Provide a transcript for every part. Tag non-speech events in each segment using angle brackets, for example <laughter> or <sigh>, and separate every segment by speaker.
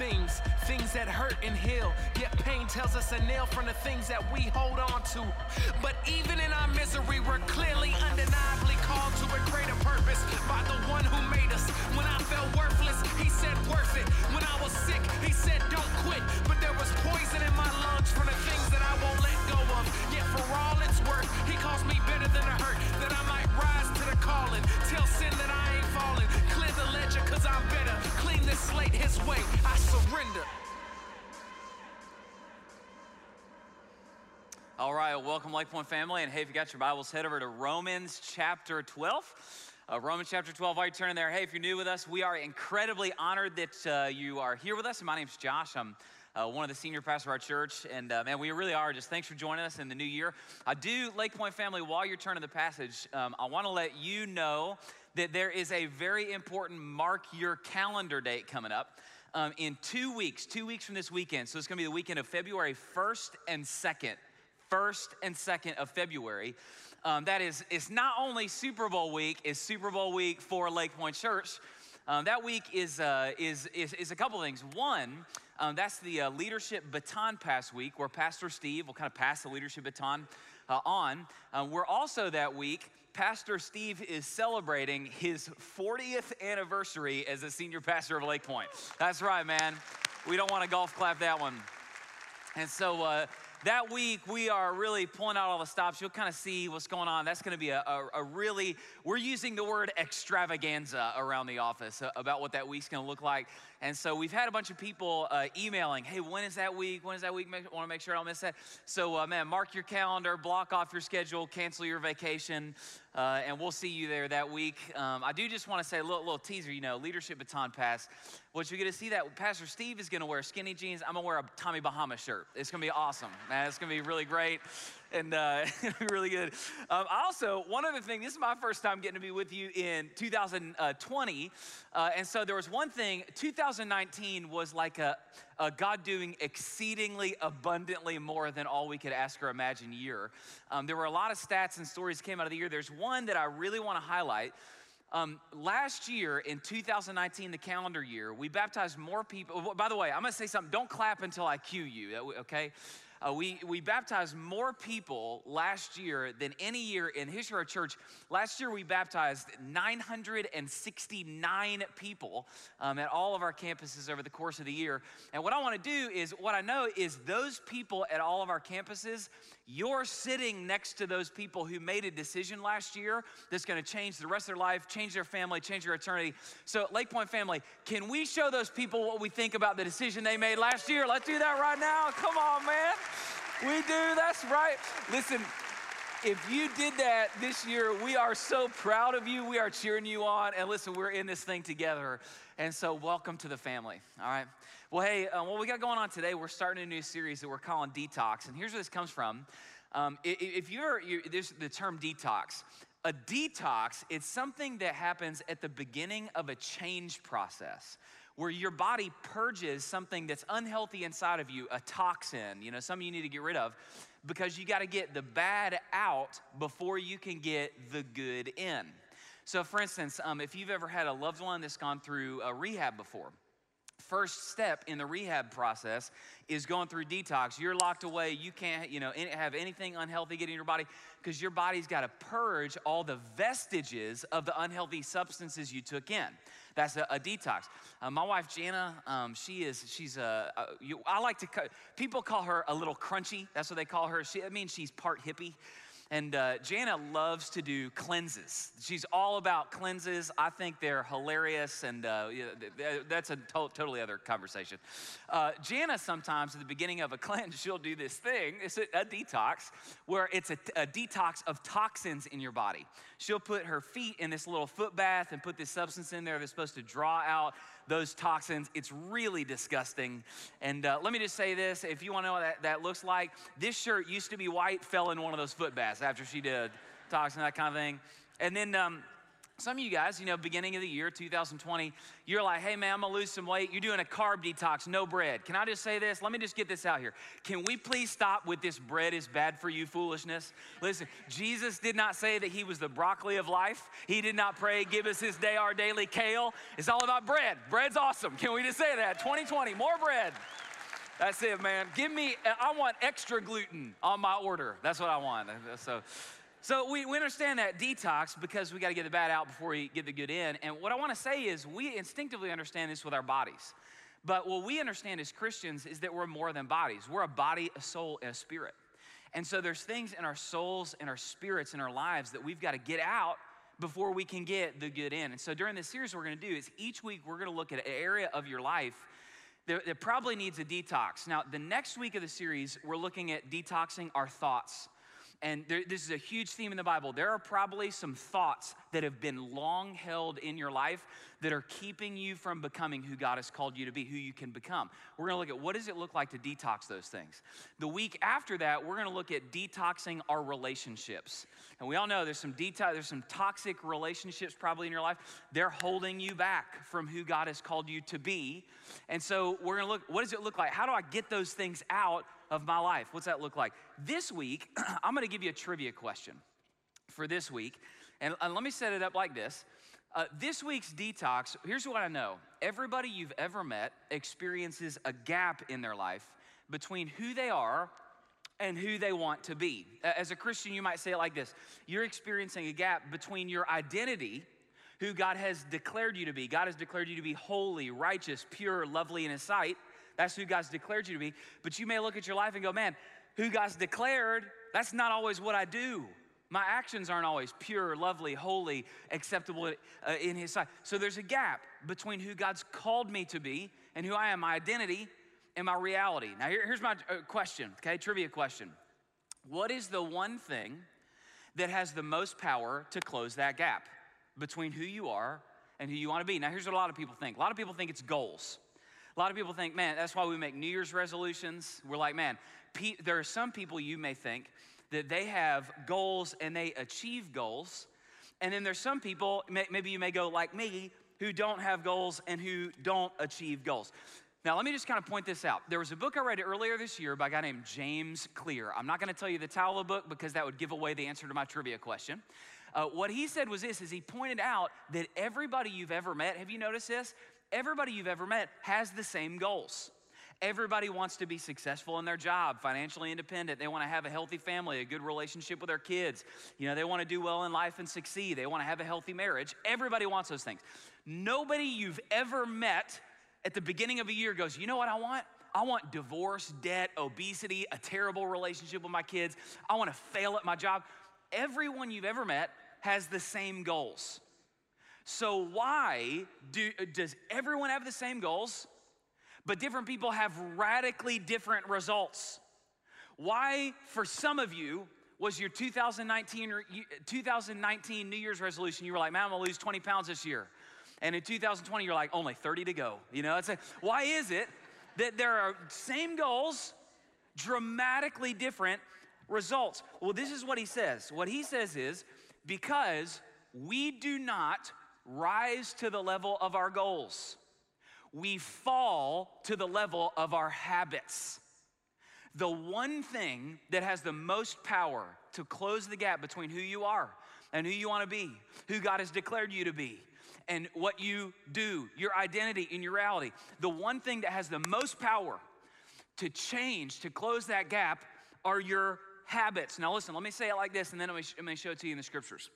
Speaker 1: Things, things that hurt and heal. Yet pain tells us a nail from the things that we hold on to. But even in our misery, we're clearly, undeniably called to a greater purpose by the one who made us. When I felt worthless, he said worth it. When I was sick, he said don't quit. But there was poison in my lungs from the things that I won't let go of. Yet for all its worth, he calls me better than a hurt, that I might rise to the calling. Tell sin that I ain't falling. Clear the ledger, cause I'm better. Slate his way. I surrender.
Speaker 2: All right, welcome, Lakepointe family. And hey, if you got your Bibles, head over to Romans chapter 12. Uh, Romans chapter 12, while you're turning there, hey, if you're new with us, we are incredibly honored that uh, you are here with us. My name's Josh. I'm uh, one of the senior pastors of our church. And uh, man, we really are. Just thanks for joining us in the new year. I do, Lakepointe family, while you're turning the passage, um, I want to let you know that there is a very important mark your calendar date coming up um, in two weeks, two weeks from this weekend. So it's going to be the weekend of February 1st and 2nd. 1st and 2nd of February. Um, that is, it's not only Super Bowl week, it's Super Bowl week for Lakepointe Church. Um, that week is, uh, is, is, is, a couple things. One, um, that's the uh, leadership baton pass week, where Pastor Steve will kind of pass the leadership baton uh, on. Uh, we're also that week Pastor Steve is celebrating his 40th anniversary as a senior pastor of Lakepointe. That's right, man. We don't want to golf clap that one. And so, uh, that week we are really pulling out all the stops. You'll kind of see what's going on. That's going to be a, a, a, really, we're using the word extravaganza around the office uh, about what that week's going to look like. And so we've had a bunch of people uh, emailing, hey, when is that week? When is that week? Want to make sure I don't miss that. So, uh, man, mark your calendar, block off your schedule, cancel your vacation, uh, and we'll see you there that week. Um, I do just want to say a little, little teaser, you know, leadership baton pass. What you're to see that Pastor Steve is to wear skinny jeans. I'm to wear a Tommy Bahama shirt. It's to be awesome, man. It's to be really great and uh, <laughs> really good. Um, also, one other thing, this is my first time getting to be with you in 2020. Uh, and so there was one thing, 2019 was like a, a, God doing exceedingly abundantly more than all we could ask or imagine year. Um, there were a lot of stats and stories came out of the year. There's one that I really want to highlight. Um, last year in 2019, the calendar year, we baptized more people. By the way, I'm gonna say something. Don't clap until I cue you, okay? Uh, we, we baptized more people last year than any year in history of our church. Last year, we baptized 969 people um, at all of our campuses over the course of the year. And what I want to do is, what I know is those people at all of our campuses, you're sitting next to those people who made a decision last year that's going to change the rest of their life, change their family, change their eternity. So, Lakepointe family, can we show those people what we think about the decision they made last year? Let's do that right now. Come on, man. We do, that's right. Listen, if you did that this year, we are so proud of you. We are cheering you on. And listen, we're in this thing together. And so, welcome to the family. All right. Well, hey, uh, what we got going on today, we're starting a new series that we're calling Detox. And here's where this comes from. Um, if you're, you, there's the term detox. A detox, it's something that happens at the beginning of a change process where your body purges something that's unhealthy inside of you, a toxin, you know, something you need to get rid of, because you got to get the bad out before you can get the good in. So, for instance, um, if you've ever had a loved one that's gone through a rehab before, first step in the rehab process is going through detox. You're locked away. You can't, you know, have anything unhealthy get in your body because your body's got to purge all the vestiges of the unhealthy substances you took in. That's a, a detox. Uh, my wife Jana, um, she is she's a, a you, I like to people call her a little crunchy. That's what they call her. She, I mean she's part hippie. And uh, Jana loves to do cleanses. She's all about cleanses. I think they're hilarious, and uh, that's a to- totally other conversation. Uh, Jana sometimes at the beginning of a <laughs> cleanse, she'll do this thing. It's a, a detox where it's a detox of toxins in your body. She'll put her feet in this little foot bath and put this substance in there that's supposed to draw out those toxins. It's really disgusting. And uh, let me just say this if you want to know what that, that looks like, this shirt used to be white, fell in one of those foot baths after she did toxin, that kind of thing. And then um, some of you guys, you know, beginning of the year, 2020, you're like, hey man, I'm gonna lose some weight. You're doing a carb detox, no bread. Can I just say this? Let me just get this out here. Can we please stop with this bread is bad for you foolishness? Listen, Jesus did not say that he was the broccoli of life. He did not pray, give us this day our daily kale. It's all about bread. Bread's awesome. Can we just say that? 2020, more bread. That's it, man. Give me, I want extra gluten on my order. That's what I want. So, so we, we understand that detox because we got to get the bad out before we get the good in. And what I want to say is we instinctively understand this with our bodies. But what we understand as Christians is that we're more than bodies. We're a body, a soul, and a spirit. And so there's things in our souls and our spirits in our lives that we've got to get out before we can get the good in. And so during this series, we're going to do is each week we're going to look at an area of your life that, that probably needs a detox. Now, the next week of the series, we're looking at detoxing our thoughts. And there, this is a huge theme in the Bible. There are probably some thoughts that have been long held in your life that are keeping you from becoming who God has called you to be, who you can become. We're gonna look at what does it look like to detox those things. The week after that, we're gonna look at detoxing our relationships. And we all know there's some detox, there's some toxic relationships probably in your life. They're holding you back from who God has called you to be. And so we're gonna look, what does it look like? How do I get those things out of my life? What's that look like? This week, <clears throat> I'm gonna give you a trivia question for this week. And, and let me set it up like this. Uh, this week's detox, here's what I know everybody you've ever met experiences a gap in their life between who they are and who they want to be. As a Christian, you might say it like this You're experiencing a gap between your identity, who God has declared you to be. God has declared you to be holy, righteous, pure, lovely in His sight. That's who God's declared you to be. But you may look at your life and go, man, who God's declared, that's not always what I do. My actions aren't always pure, lovely, holy, acceptable uh, in His sight. So there's a gap between who God's called me to be and who I am, my identity and my reality. Now, here, here's my uh, question, okay? Trivia question. What is the one thing that has the most power to close that gap between who you are and who you want to be? Now, here's what a lot of people think a lot of people think it's goals. A lot of people think, man, that's why we make New Year's resolutions. We're like, man, there are some people you may think that they have goals and they achieve goals. And then there's some people, maybe you may go like me, who don't have goals and who don't achieve goals. Now, let me just kind of point this out. There was a book I read earlier this year by a guy named James Clear. I'm not going to tell you the title of the book because that would give away the answer to my trivia question. Uh, what he said was this: is he pointed out that everybody you've ever met, have you noticed this? Everybody you've ever met has the same goals. Everybody wants to be successful in their job, financially independent. They want to have a healthy family, a good relationship with their kids. You know, they want to do well in life and succeed. They want to have a healthy marriage. Everybody wants those things. Nobody you've ever met at the beginning of a year goes, You know what I want? I want divorce, debt, obesity, a terrible relationship with my kids. I want to fail at my job. Everyone you've ever met has the same goals. So, why do, does everyone have the same goals? but different people have radically different results. Why, for some of you, was your 2019, 2019 New Year's resolution? You were like, man, I'm gonna lose 20 pounds this year. And in 2020, you're like, only 30 to go. You know, it's like, why is it that there are same goals, dramatically different results? Well, this is what he says. What he says is because we do not rise to the level of our goals we fall to the level of our habits. The one thing that has the most power to close the gap between who you are and who you want to be, who God has declared you to be, and what you do, your identity and your reality, the one thing that has the most power to change, to close that gap, are your habits. Now, listen, let me say it like this, and then I'm going to show it to you in the scriptures.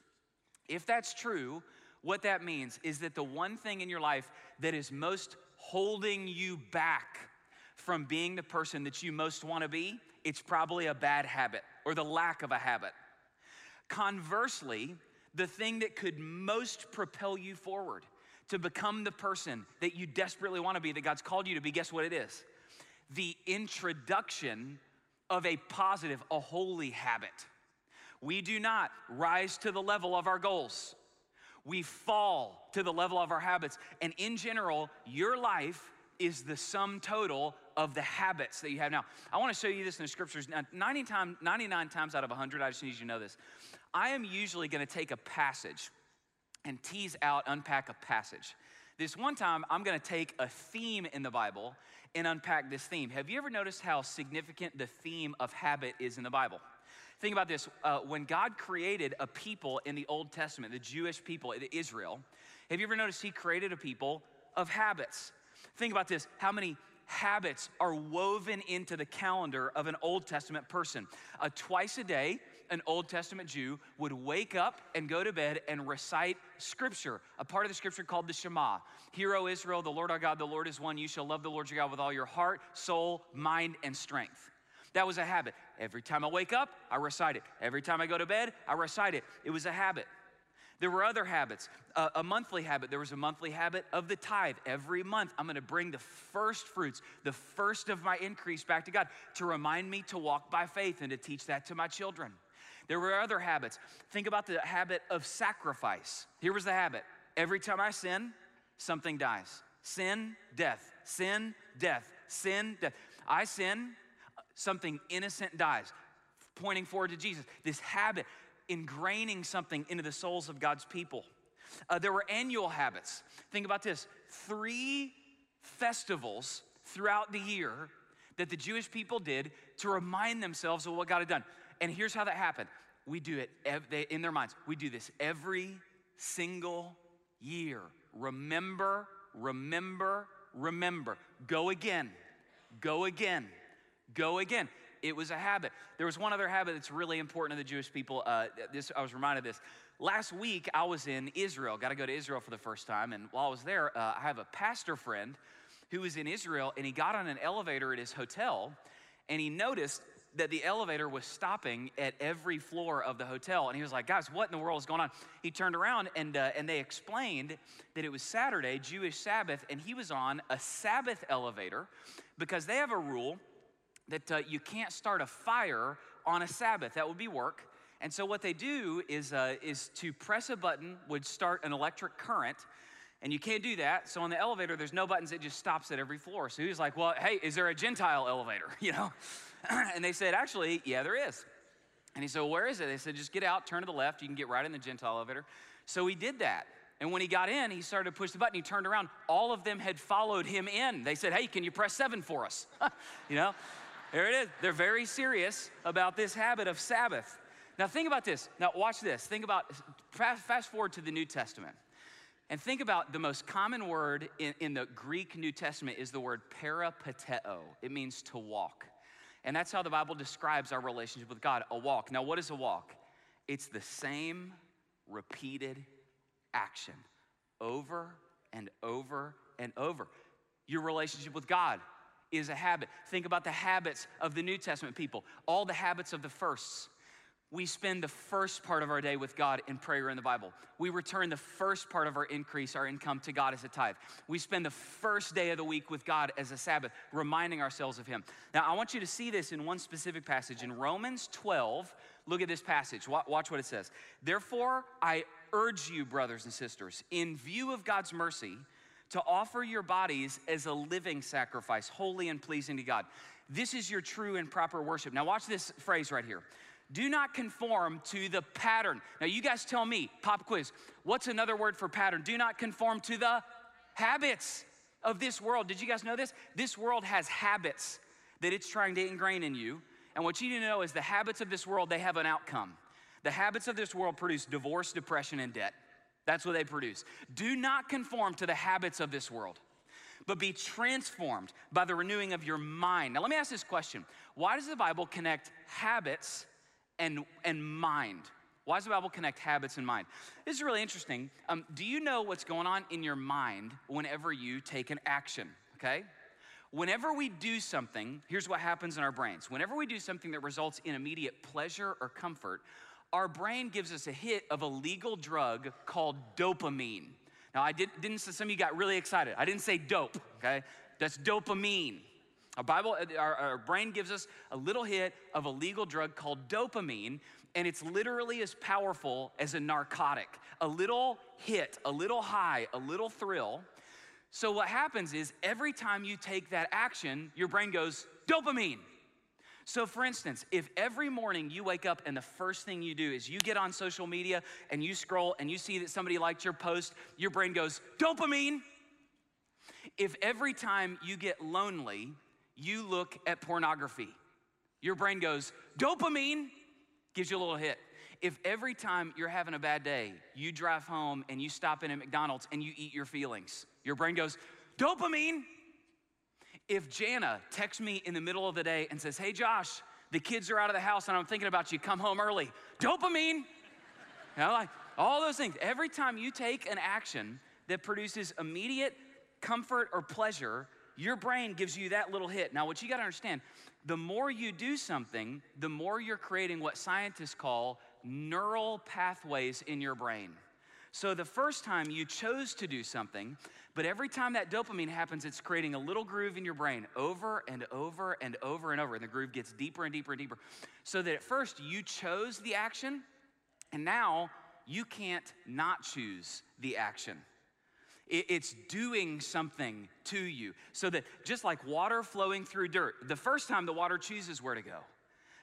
Speaker 2: If that's true, what that means is that the one thing in your life that is most holding you back from being the person that you most want to be, it's probably a bad habit or the lack of a habit. Conversely, the thing that could most propel you forward to become the person that you desperately want to be, that God's called you to be, guess what it is? The introduction of a positive, a holy habit. We do not rise to the level of our goals. We fall to the level of our habits. And in general, your life is the sum total of the habits that you have now. I want to show you this in the scriptures. Now, 90 time, 99 times out of 100, I just need you to know this. I am usually going to take a passage and tease out, unpack a passage. This one time, I'm going to take a theme in the Bible and unpack this theme. Have you ever noticed how significant the theme of habit is in the Bible? Think about this. Uh, when God created a people in the Old Testament, the Jewish people, Israel, have you ever noticed He created a people of habits? Think about this how many habits are woven into the calendar of an Old Testament person? Uh, twice a day, an Old Testament Jew would wake up and go to bed and recite scripture, a part of the scripture called the Shema. Hear, O Israel, the Lord our God, the Lord is one. You shall love the Lord your God with all your heart, soul, mind, and strength. That was a habit. Every time I wake up, I recite it. Every time I go to bed, I recite it. It was a habit. There were other habits. A monthly habit, there was a monthly habit of the tithe. Every month, I'm gonna bring the first fruits, the first of my increase back to God to remind me to walk by faith and to teach that to my children. There were other habits. Think about the habit of sacrifice. Here was the habit every time I sin, something dies. Sin, death. Sin, death. Sin, death. I sin, something innocent dies, pointing forward to Jesus. This habit, ingraining something into the souls of God's people. Uh, there were annual habits. Think about this three festivals throughout the year that the Jewish people did to remind themselves of what God had done. And here's how that happened we do it ev- they, in their minds. We do this every single year. Remember, remember, remember. Go again, go again, go again. It was a habit. There was one other habit that's really important to the Jewish people. Uh, this I was reminded of this. Last week I was in Israel. Got to go to Israel for the first time, and while I was there, uh, I have a pastor friend who was in Israel, and he got on an elevator at his hotel, and he noticed that the elevator was stopping at every floor of the hotel. And he was like, guys, what in the world is going on? He turned around and, uh, and they explained that it was Saturday, Jewish Sabbath, and he was on a Sabbath elevator because they have a rule that uh, you can't start a fire on a Sabbath. That would be work. And so what they do is, uh, is to press a button would start an electric current. And you can't do that. So on the elevator, there's no buttons. It just stops at every floor. So he's like, well, hey, is there a Gentile elevator? <laughs> You know? <clears throat> and they said, actually, yeah, there is. And he said, well, where is it? They said, just get out, turn to the left. You can get right in the Gentile elevator. So he did that. And when he got in, he started to push the button. He turned around. All of them had followed him in. They said, hey, can you press seven for us? <laughs> you know? There it is. They're very serious about this habit of Sabbath. Now, think about this. Now, watch this. Think about, fast forward to the New Testament. And think about the most common word in, in the Greek New Testament is the word peripateo. It means to walk. And that's how the Bible describes our relationship with God a walk. Now, what is a walk? It's the same repeated action over and over and over. Your relationship with God is a habit. Think about the habits of the New Testament people, all the habits of the firsts. We spend the first part of our day with God in prayer in the Bible. We return the first part of our increase, our income to God as a tithe. We spend the first day of the week with God as a Sabbath, reminding ourselves of Him. Now, I want you to see this in one specific passage. In Romans 12, look at this passage. Watch what it says. Therefore, I urge you, brothers and sisters, in view of God's mercy, to offer your bodies as a living sacrifice, holy and pleasing to God. This is your true and proper worship. Now, watch this phrase right here. Do not conform to the pattern. Now, you guys tell me, pop quiz, what's another word for pattern? Do not conform to the habits of this world. Did you guys know this? This world has habits that it's trying to ingrain in you. And what you need to know is the habits of this world, they have an outcome. The habits of this world produce divorce, depression, and debt. That's what they produce. Do not conform to the habits of this world, but be transformed by the renewing of your mind. Now, let me ask this question Why does the Bible connect habits and, and mind? Why does the Bible connect habits and mind? This is really interesting. Um, do you know what's going on in your mind whenever you take an action? Okay? Whenever we do something, here's what happens in our brains. Whenever we do something that results in immediate pleasure or comfort, our brain gives us a hit of a legal drug called dopamine. Now, I did, didn't say some of you got really excited. I didn't say dope, okay? That's dopamine. Our Bible, uh, our, our brain gives us a little hit of a legal drug called dopamine, and it's literally as powerful as a narcotic. A little hit, a little high, a little thrill. So, what happens is every time you take that action, your brain goes, dopamine. So, for instance, if every morning you wake up and the first thing you do is you get on social media and you scroll and you see that somebody liked your post, your brain goes, dopamine. If every time you get lonely, you look at pornography, your brain goes, dopamine, gives you a little hit. If every time you're having a bad day, you drive home and you stop in at McDonald's and you eat your feelings, your brain goes, dopamine. If Jana texts me in the middle of the day and says, Hey, Josh, the kids are out of the house and I'm thinking about you, come home early, dopamine. You know, like all those things. Every time you take an action that produces immediate comfort or pleasure, your brain gives you that little hit. Now, what you got to understand the more you do something, the more you're creating what scientists call neural pathways in your brain. So, the first time you chose to do something, but every time that dopamine happens, it's creating a little groove in your brain over and over and over and over. And the groove gets deeper and deeper and deeper. So that at first you chose the action, and now you can't not choose the action. It's doing something to you. So that just like water flowing through dirt, the first time the water chooses where to go.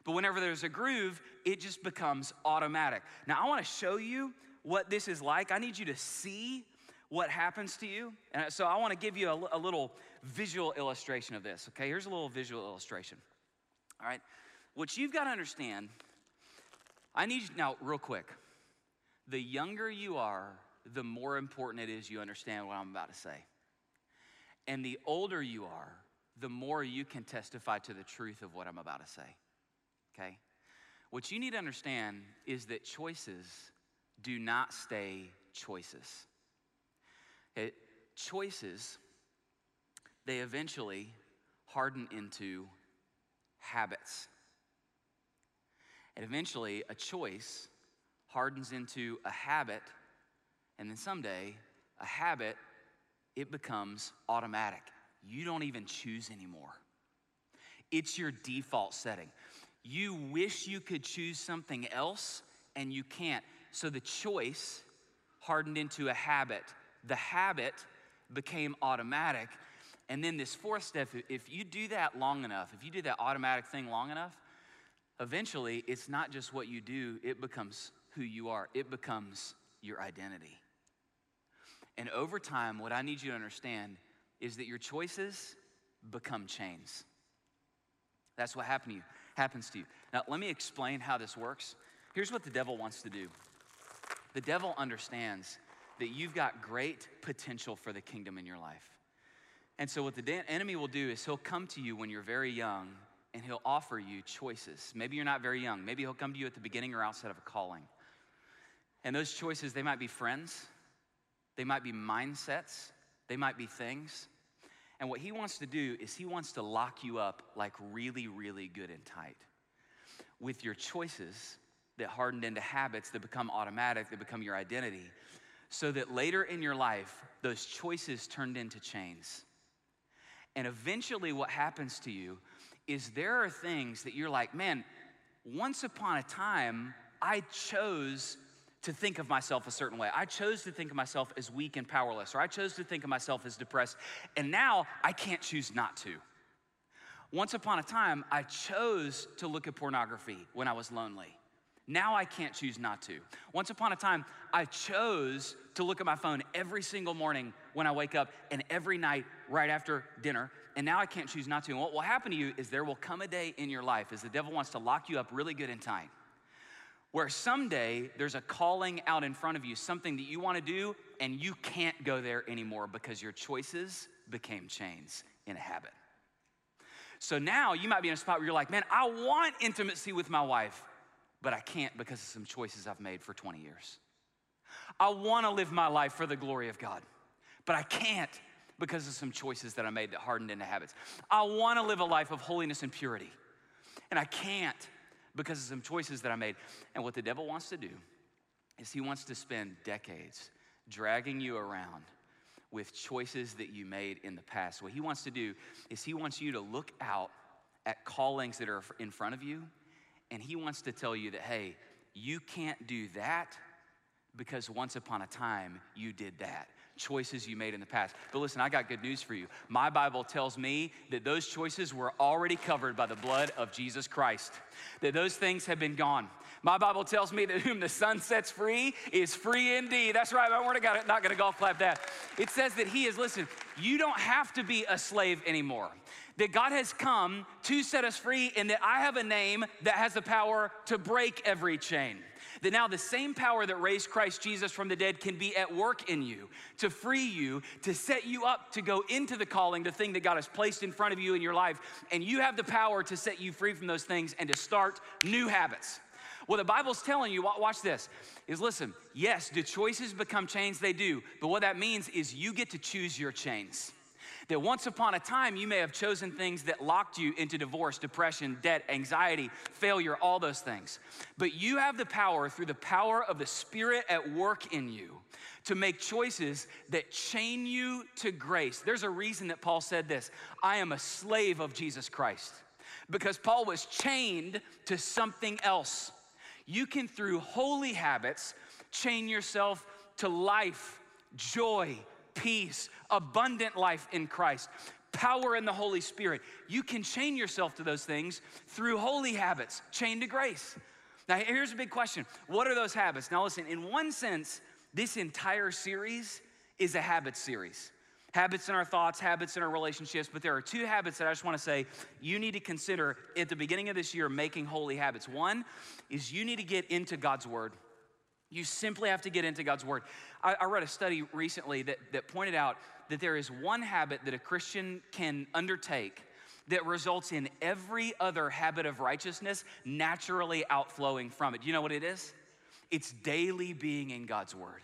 Speaker 2: But whenever there's a groove, it just becomes automatic. Now, I wanna show you what this is like. I need you to see what happens to you. And so I want to give you a, a, little visual illustration of this. Okay, here's a little visual illustration. All right, what you've got to understand, I need you now, real quick. The younger you are, the more important it is you understand what I'm about to say. And the older you are, the more you can testify to the truth of what I'm about to say. Okay? What you need to understand is that choices do not stay choices. Choices, they eventually harden into habits. And eventually, a choice hardens into a habit, and then someday, a habit, it becomes automatic. You don't even choose anymore. It's your default setting. You wish you could choose something else, and you can't. So the choice hardened into a habit the habit became automatic. And then this fourth step, if you do that long enough, if you do that automatic thing long enough, eventually it's not just what you do, it becomes who you are, it becomes your identity. And over time, what I need you to understand is that your choices become chains. That's what happen to you, happens to you. Now, let me explain how this works. Here's what the devil wants to do the devil understands that you've got great potential for the kingdom in your life. And so, what the enemy will do is he'll come to you when you're very young and he'll offer you choices. Maybe you're not very young. Maybe he'll come to you at the beginning or outside of a calling. And those choices, they might be friends, they might be mindsets, they might be things. And what he wants to do is he wants to lock you up like really, really good and tight with your choices that hardened into habits that become automatic, that become your identity so that later in your life, those choices turned into chains. And eventually, what happens to you is there are things that you're like, man, once upon a time, I chose to think of myself a certain way. I chose to think of myself as weak and powerless, or I chose to think of myself as depressed. And now I can't choose not to. Once upon a time, I chose to look at pornography when I was lonely. Now I can't choose not to. Once upon a time, I chose to look at my phone every single morning when I wake up and every night right after dinner. And now I can't choose not to. And what will happen to you is there will come a day in your life as the devil wants to lock you up really good and tight, where someday there's a calling out in front of you, something that you want to do, and you can't go there anymore because your choices became chains in a habit. So now you might be in a spot where you're like, man, I want intimacy with my wife but I can't because of some choices I've made for 20 years. I wanna live my life for the glory of God, but I can't because of some choices that I made that hardened into habits. I wanna live a life of holiness and purity, and I can't because of some choices that I made. And what the devil wants to do is he wants to spend decades dragging you around with choices that you made in the past. What he wants to do is he wants you to look out at callings that are in front of you, and he wants to tell you that, hey, you can't do that because once upon a time you did that choices you made in the past. But listen, I got good news for you. My Bible tells me that those choices were already covered by the blood of Jesus Christ, that those things have been gone. My Bible tells me that whom the Son sets free is free indeed. That's right, my God, not gonna golf clap that. It says that He is, listen, you don't have to be a slave anymore. That God has come to set us free, and that I have a name that has the power to break every chain. That now the same power that raised Christ Jesus from the dead can be at work in you to free you, to set you up to go into the calling, the thing that God has placed in front of you in your life. And you have the power to set you free from those things and to start new habits. What the Bible's telling you, watch this, is listen, yes, do choices become chains? They do. But what that means is you get to choose your chains. That once upon a time, you may have chosen things that locked you into divorce, depression, debt, anxiety, failure, all those things. But you have the power, through the power of the Spirit at work in you, to make choices that chain you to grace. There's a reason that Paul said this I am a slave of Jesus Christ. Because Paul was chained to something else. You can, through holy habits, chain yourself to life, joy, peace, abundant life in Christ, power in the Holy Spirit. You can chain yourself to those things through holy habits, chained to grace. Now, here's a big question What are those habits? Now, listen, in one sense, this entire series is a habit series. Habits in our thoughts, habits in our relationships, but there are two habits that I just want to say you need to consider at the beginning of this year making holy habits. One is you need to get into God's Word. You simply have to get into God's Word. I, I, read a study recently that, that pointed out that there is one habit that a Christian can undertake that results in every other habit of righteousness naturally outflowing from it. Do you know what it is? It's daily being in God's Word.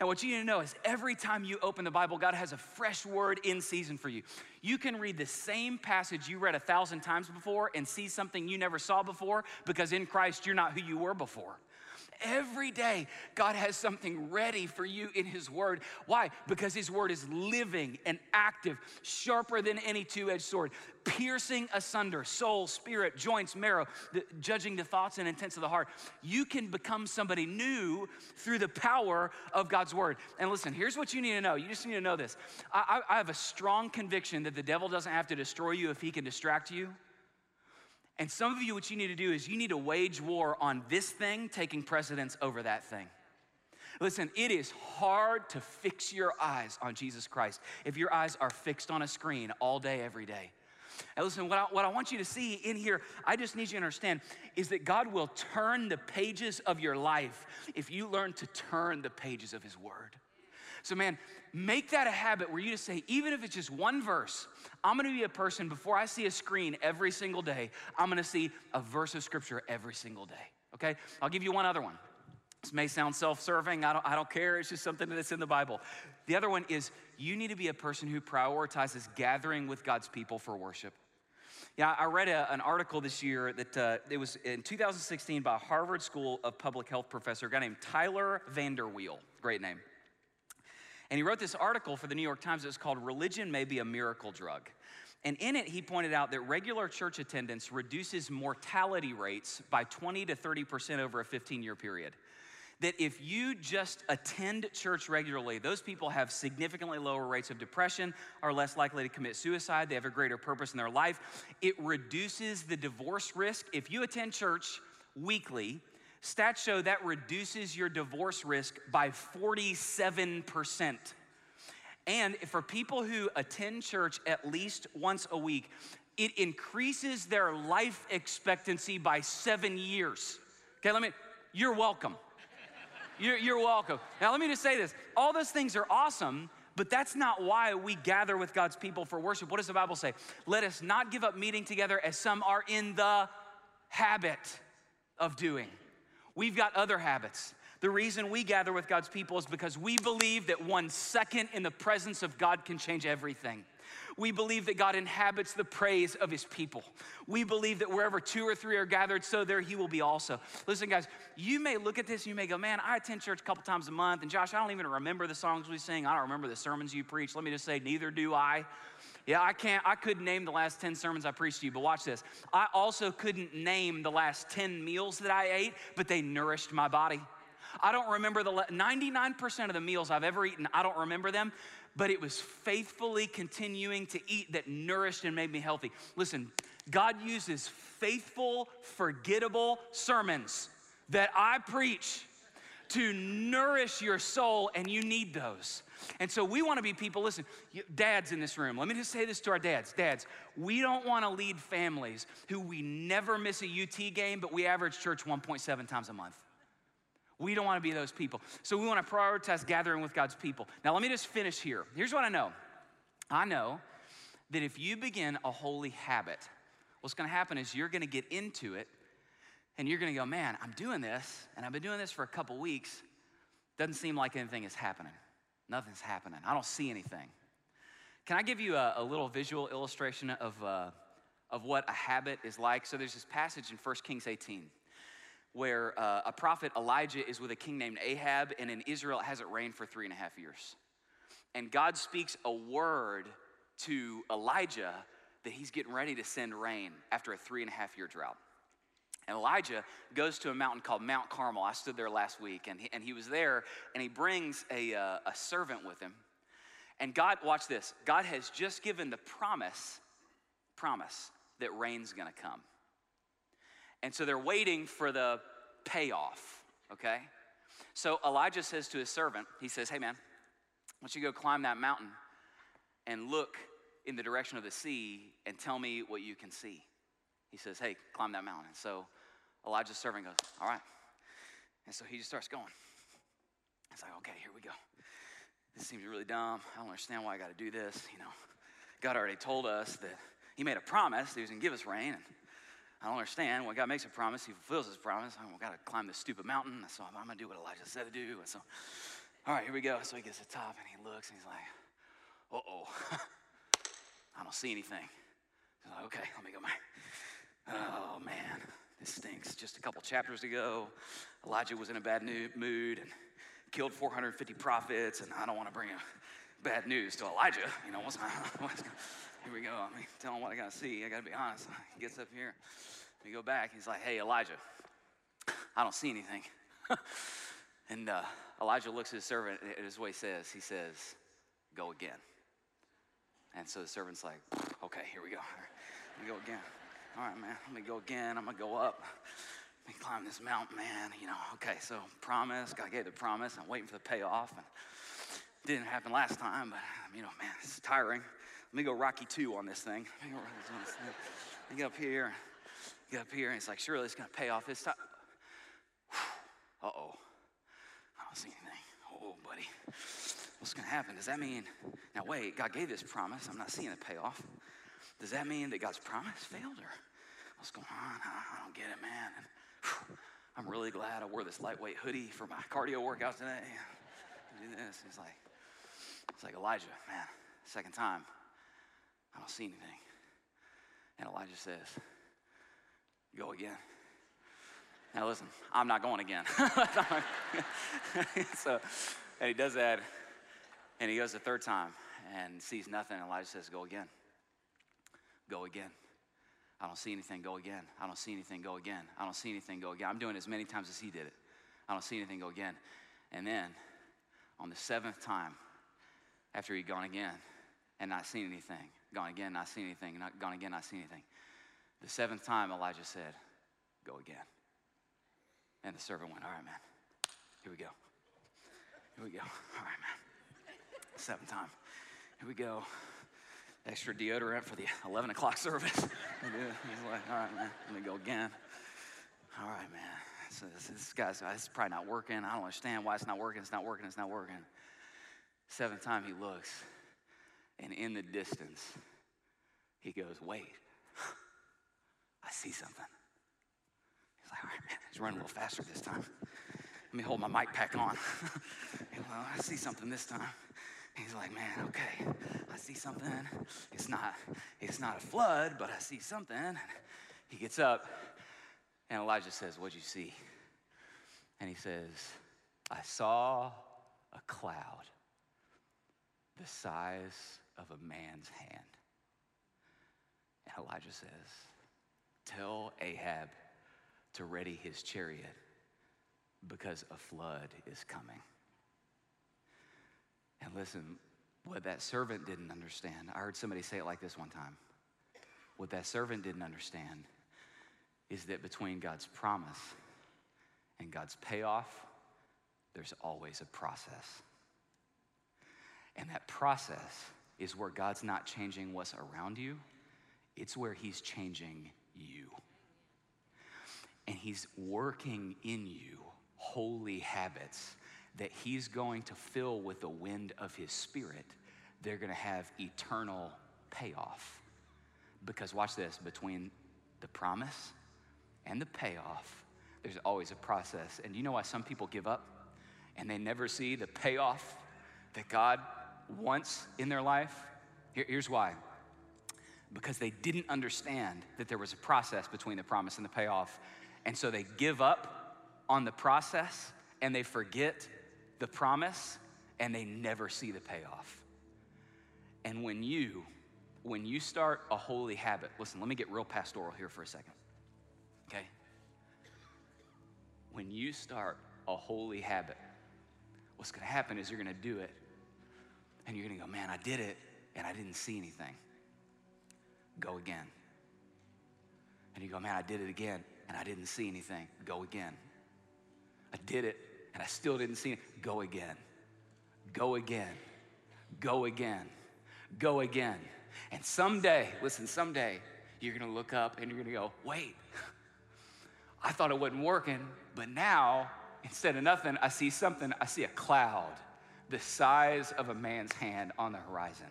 Speaker 2: And what you need to know is every time you open the Bible, God has a fresh word in season for you. You can read the same passage you read a thousand times before and see something you never saw before because in Christ you're not who you were before. Every day, God has something ready for you in His Word. Why? Because His Word is living and active, sharper than any two edged sword, piercing asunder soul, spirit, joints, marrow, the, judging the thoughts and intents of the heart. You can become somebody new through the power of God's Word. And listen, here's what you need to know you just need to know this. I, I, I have a strong conviction that the devil doesn't have to destroy you if he can distract you. And some of you, what you need to do is you need to wage war on this thing taking precedence over that thing. Listen, it is hard to fix your eyes on Jesus Christ if your eyes are fixed on a screen all day, every day. And listen, what I, what I want you to see in here, I just need you to understand, is that God will turn the pages of your life if you learn to turn the pages of His Word. So, man, make that a habit where you just say, even if it's just one verse, I'm gonna be a person before I see a screen every single day, I'm gonna see a verse of scripture every single day. Okay? I'll give you one other one. This may sound self serving, I don't, I don't care, it's just something that's in the Bible. The other one is you need to be a person who prioritizes gathering with God's people for worship. Yeah, I read a, an article this year that uh, it was in 2016 by a Harvard School of Public Health professor, a guy named Tyler VanderWeele. Great name. And he wrote this article for the New York Times. It was called Religion May Be a Miracle Drug. And in it, he pointed out that regular church attendance reduces mortality rates by 20 to 30% over a 15 year period. That if you just attend church regularly, those people have significantly lower rates of depression, are less likely to commit suicide, they have a greater purpose in their life. It reduces the divorce risk. If you attend church weekly, Stats show that reduces your divorce risk by 47%. And for people who attend church at least once a week, it increases their life expectancy by seven years. Okay, let me, you're welcome. You're, you're welcome. Now, let me just say this all those things are awesome, but that's not why we gather with God's people for worship. What does the Bible say? Let us not give up meeting together as some are in the habit of doing. We've got other habits. The reason we gather with God's people is because we believe that one second in the presence of God can change everything. We believe that God inhabits the praise of his people. We believe that wherever two or three are gathered, so there he will be also. Listen, guys, you may look at this and you may go, man, I attend church a couple times a month, and Josh, I don't even remember the songs we sing. I don't remember the sermons you preach. Let me just say, neither do I. Yeah, I can't, I couldn't name the last 10 sermons I preached to you, but watch this. I also couldn't name the last 10 meals that I ate, but they nourished my body. I don't remember the 99% of the meals I've ever eaten, I don't remember them, but it was faithfully continuing to eat that nourished and made me healthy. Listen, God uses faithful, forgettable sermons that I preach to nourish your soul, and you need those. And so we want to be people, listen, dads in this room, let me just say this to our dads. Dads, we don't want to lead families who we never miss a UT game, but we average church 1.7 times a month. We don't want to be those people. So we want to prioritize gathering with God's people. Now, let me just finish here. Here's what I know I know that if you begin a holy habit, what's going to happen is you're going to get into it and you're going to go, man, I'm doing this, and I've been doing this for a couple weeks. Doesn't seem like anything is happening. Nothing's happening. I don't see anything. Can I give you a, a little visual illustration of, uh, of what a habit is like? So there's this passage in 1 Kings 18 where uh, a prophet Elijah is with a king named Ahab, and in Israel it hasn't rained for three and a half years. And God speaks a word to Elijah that he's getting ready to send rain after a three and a half year drought. And Elijah goes to a mountain called Mount Carmel. I stood there last week, and he, and he was there, and he brings a, uh, a servant with him. And God, watch this God has just given the promise, promise that rain's gonna come. And so they're waiting for the payoff, okay? So Elijah says to his servant, he says, Hey man, why don't you go climb that mountain and look in the direction of the sea and tell me what you can see? He says, Hey, climb that mountain. And so Elijah's servant goes, All right. And so he just starts going. It's like, okay, here we go. This seems really dumb. I don't understand why I got to do this. You know, God already told us that He made a promise that He was going to give us rain. And I don't understand. When God makes a promise, He fulfills His promise. I've got to climb this stupid mountain. So I'm, going to do what Elijah said to do. And so, all right, here we go. So he gets to the top and he looks and he's like, uh oh, <laughs> I don't see anything. He's like, okay, let me go back. Oh man, this stinks. Just a couple chapters ago, Elijah was in a bad mood and killed 450 prophets, and I don't want to bring bad news to Elijah. You know, what's, <laughs> what's here we go. I mean, tell him what I got to see. I got to be honest. <laughs> He gets up here. We go back. He's like, hey, Elijah, I don't see anything. <laughs> and uh, Elijah looks at his servant, and this is what he says. He says, go again. And so the servant's like, okay, here we go. Let me go again. All right, man, let me go again. I'm going to go up. Let me climb this mountain, man. You know, okay, so promise. God gave the promise. I'm waiting for the payoff. And didn't happen last time, but, you know, man, it's tiring. Let me go Rocky 2 on this thing. Let me go Rocky 2 on this thing. Let get up here get up here, and it's like, surely it's to pay off this time. <sighs> Uh oh. I don't see anything. Oh, buddy. What's to happen? Does that mean, now wait, God gave this promise. I'm not seeing a payoff. Does that mean that God's promise failed, or what's going on? I don't get it, man. And, whew, <sighs> I'm really glad I wore this lightweight hoodie for my cardio workout today. <laughs> Do this. He's like, it's like Elijah, man. Second time, I don't see anything. And Elijah says, Go again. Now listen, I'm not going again. <laughs> so, and he does that, and he goes the third time and sees nothing. And Elijah says, Go again. Go again. I don't see anything, go again. I don't see anything, go again. I don't see anything, go again. I'm doing it as many times as he did it. I don't see anything, go again. And then on the seventh time, after he'd gone again and not seen anything, gone again, not seen anything, not gone again, not seen anything, the seventh time, Elijah said, Go again. And the servant went, All right, man. Here we go. Here we go. All right, man. Seventh time. Here we go. Extra deodorant for the 11 o'clock service. <laughs> He's like, All right, man. Let me go again. All right, man. So this, this guy's this is probably not working. I don't understand why it's not working. It's not working. It's not working. Seventh time he looks, and in the distance, he goes, Wait. I see something. He's like, all right, man, he's running a little faster this time. let me hold my mic pack on. <laughs> well, I see something this time. He's like, man, okay, I see something. It's not, it's not a flood, but I see something. He gets up, and Elijah says, What'd you see? And he says, I saw a cloud the size of a man's hand. And Elijah says, Tell Ahab to ready his chariot because a flood is coming. And listen, what that servant didn't understand, I heard somebody say it like this one time. What that servant didn't understand is that between God's promise and God's payoff, there's always a process. And that process is where God's not changing what's around you, it's where He's changing you. And He's working in you holy habits that He's going to fill with the wind of His Spirit. They're going to have eternal payoff. Because, watch this, between the promise and the payoff, there's always a process. And you know why some people give up and they never see the payoff that God wants in their life? Here, here's why because they didn't understand that there was a process between the promise and the payoff. And so they give up on the process and they forget the promise and they never see the payoff. And when you when you start a holy habit, listen, let me get real pastoral here for a second. Okay? When you start a holy habit, what's to happen is you're to do it and you're going to go, "Man, I did it and I didn't see anything." Go again. And you go, "Man, I did it again and I didn't see anything." Go again. I did it and I still didn't see it. Go again. Go again. Go again. Go again. And someday, listen, someday, you're gonna look up and you're gonna go, wait, I thought it wasn't working, but now, instead of nothing, I see something. I see a cloud the size of a man's hand on the horizon.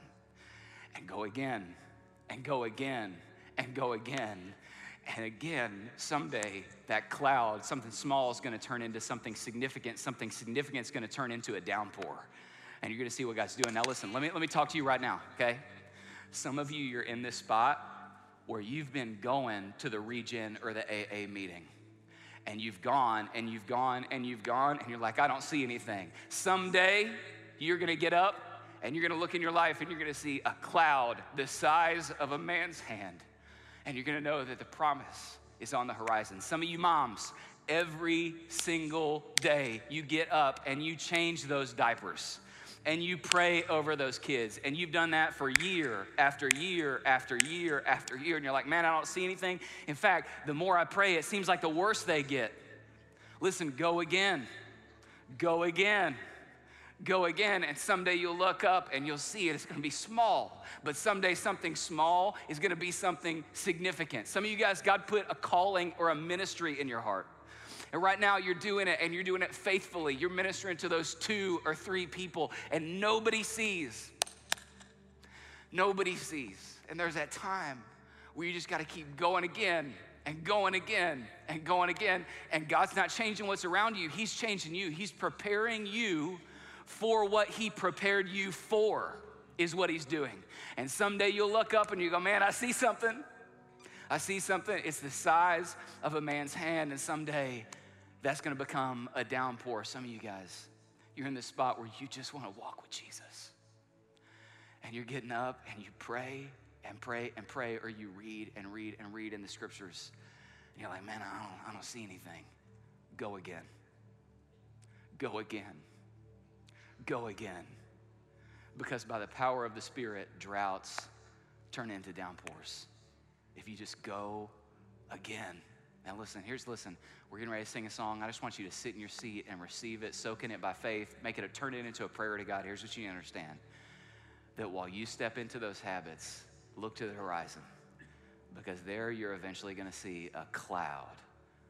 Speaker 2: And go again, and go again, and go again. And again, someday that cloud, something small, is going to turn into something significant. Something significant is going to turn into a downpour. And you're going to see what God's doing. Now, listen, let me, let me talk to you right now, okay? Some of you, you're in this spot where you've been going to the region or the AA meeting. And you've gone and you've gone and you've gone, and you're like, I don't see anything. Someday, you're to get up and you're to look in your life and you're to see a cloud the size of a man's hand and you're gonna know that the promise is on the horizon. Some of you moms, every single day you get up and you change those diapers and you pray over those kids. And you've done that for year after year after year after year. And you're like, man, I don't see anything. In fact, the more I pray, it seems like the worse they get. Listen, go again. Go again go again, and someday you'll look up and you'll see it. It's gonna be small, but someday something small is gonna be something significant. Some of you guys, God put a calling or a ministry in your heart. And right now you're doing it and you're doing it faithfully. You're ministering to those two or three people, and nobody sees. Nobody sees. And there's that time where you just gotta keep going again and going again and going again. And God's not changing what's around you, He's changing you. He's preparing you for what He prepared you for, is what He's doing. And someday you'll look up and you go, Man, I see something. I see something. It's the size of a man's hand. And someday that's to become a downpour. Some of you guys, you're in this spot where you just want to walk with Jesus. And you're getting up and you pray and pray and pray, or you read and read and read in the scriptures. And you're like, man, I don't, I don't see anything. Go again. Go again go again. Because by the power of the Spirit, droughts turn into downpours. If you just go again. Now, listen, here's listen. We're getting ready to sing a song. I just want you to sit in your seat and receive it, soak in it by faith, make it a, turn it into a prayer to God. Here's what you understand that while you step into those habits, look to the horizon because there you're eventually going to see a cloud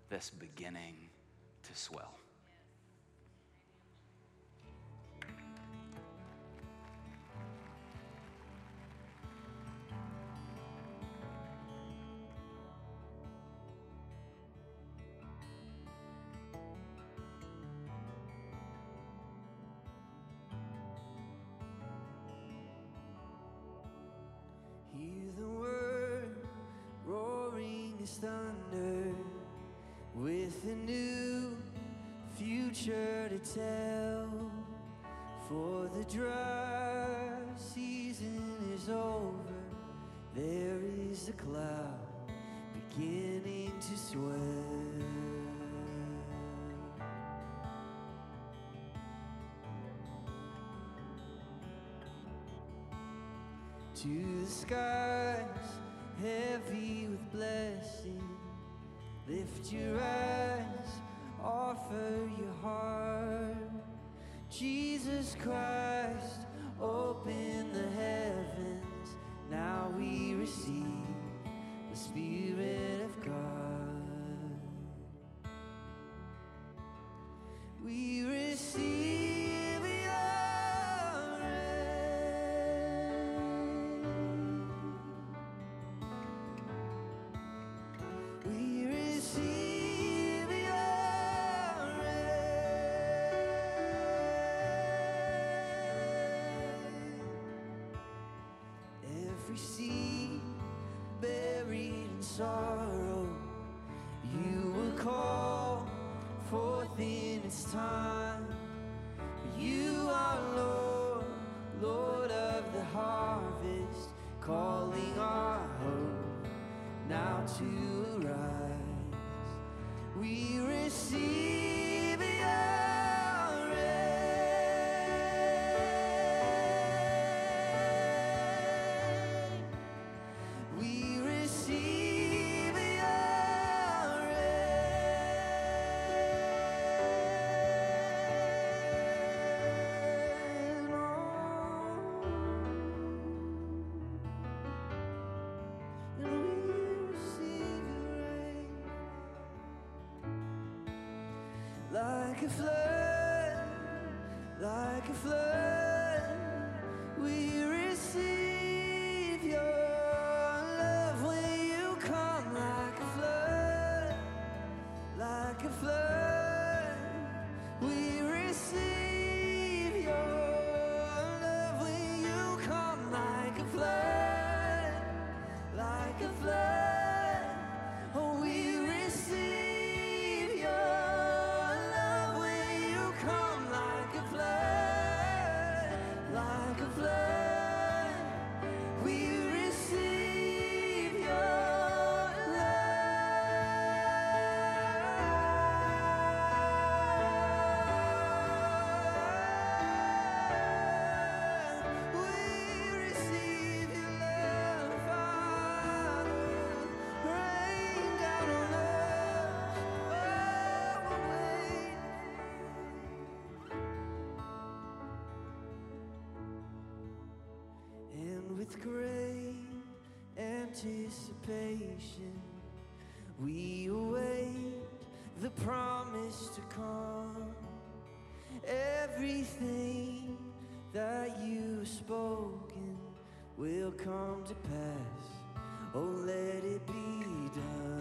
Speaker 2: that's beginning to swell.
Speaker 3: Thunder with a new future to tell. For the dry season is over, there is a cloud beginning to swell. To the skies, heavy with blessing, lift your eyes, offer your heart. Jesus Christ, open the heavens. Now we receive the Spirit of God. Its time. You are Lord, Lord of the harvest, calling our hope now to arise. We receive Like a flood, like a flood, anticipation, we await the promise to come. Everything that you have spoken will come to pass. Oh, let it be done.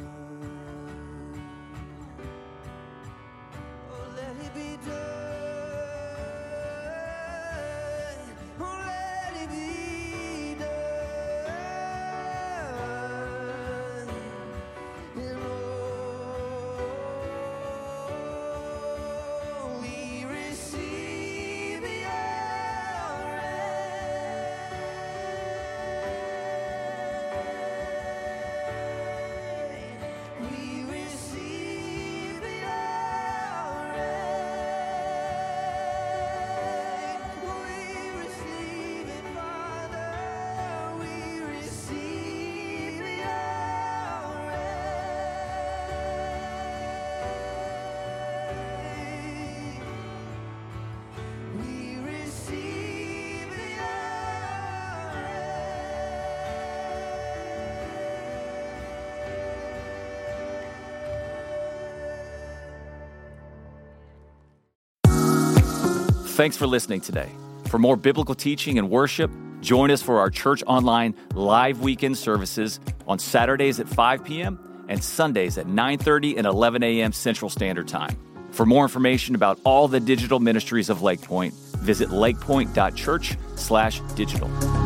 Speaker 4: Thanks for listening today. For more biblical teaching and worship, join us for our Church Online live weekend services on Saturdays at 5 p.m. and Sundays at 9:30 and 11 a.m. Central Standard Time. For more information about all the digital ministries of Lake Lakepointe, visit lakepointe.church/digital.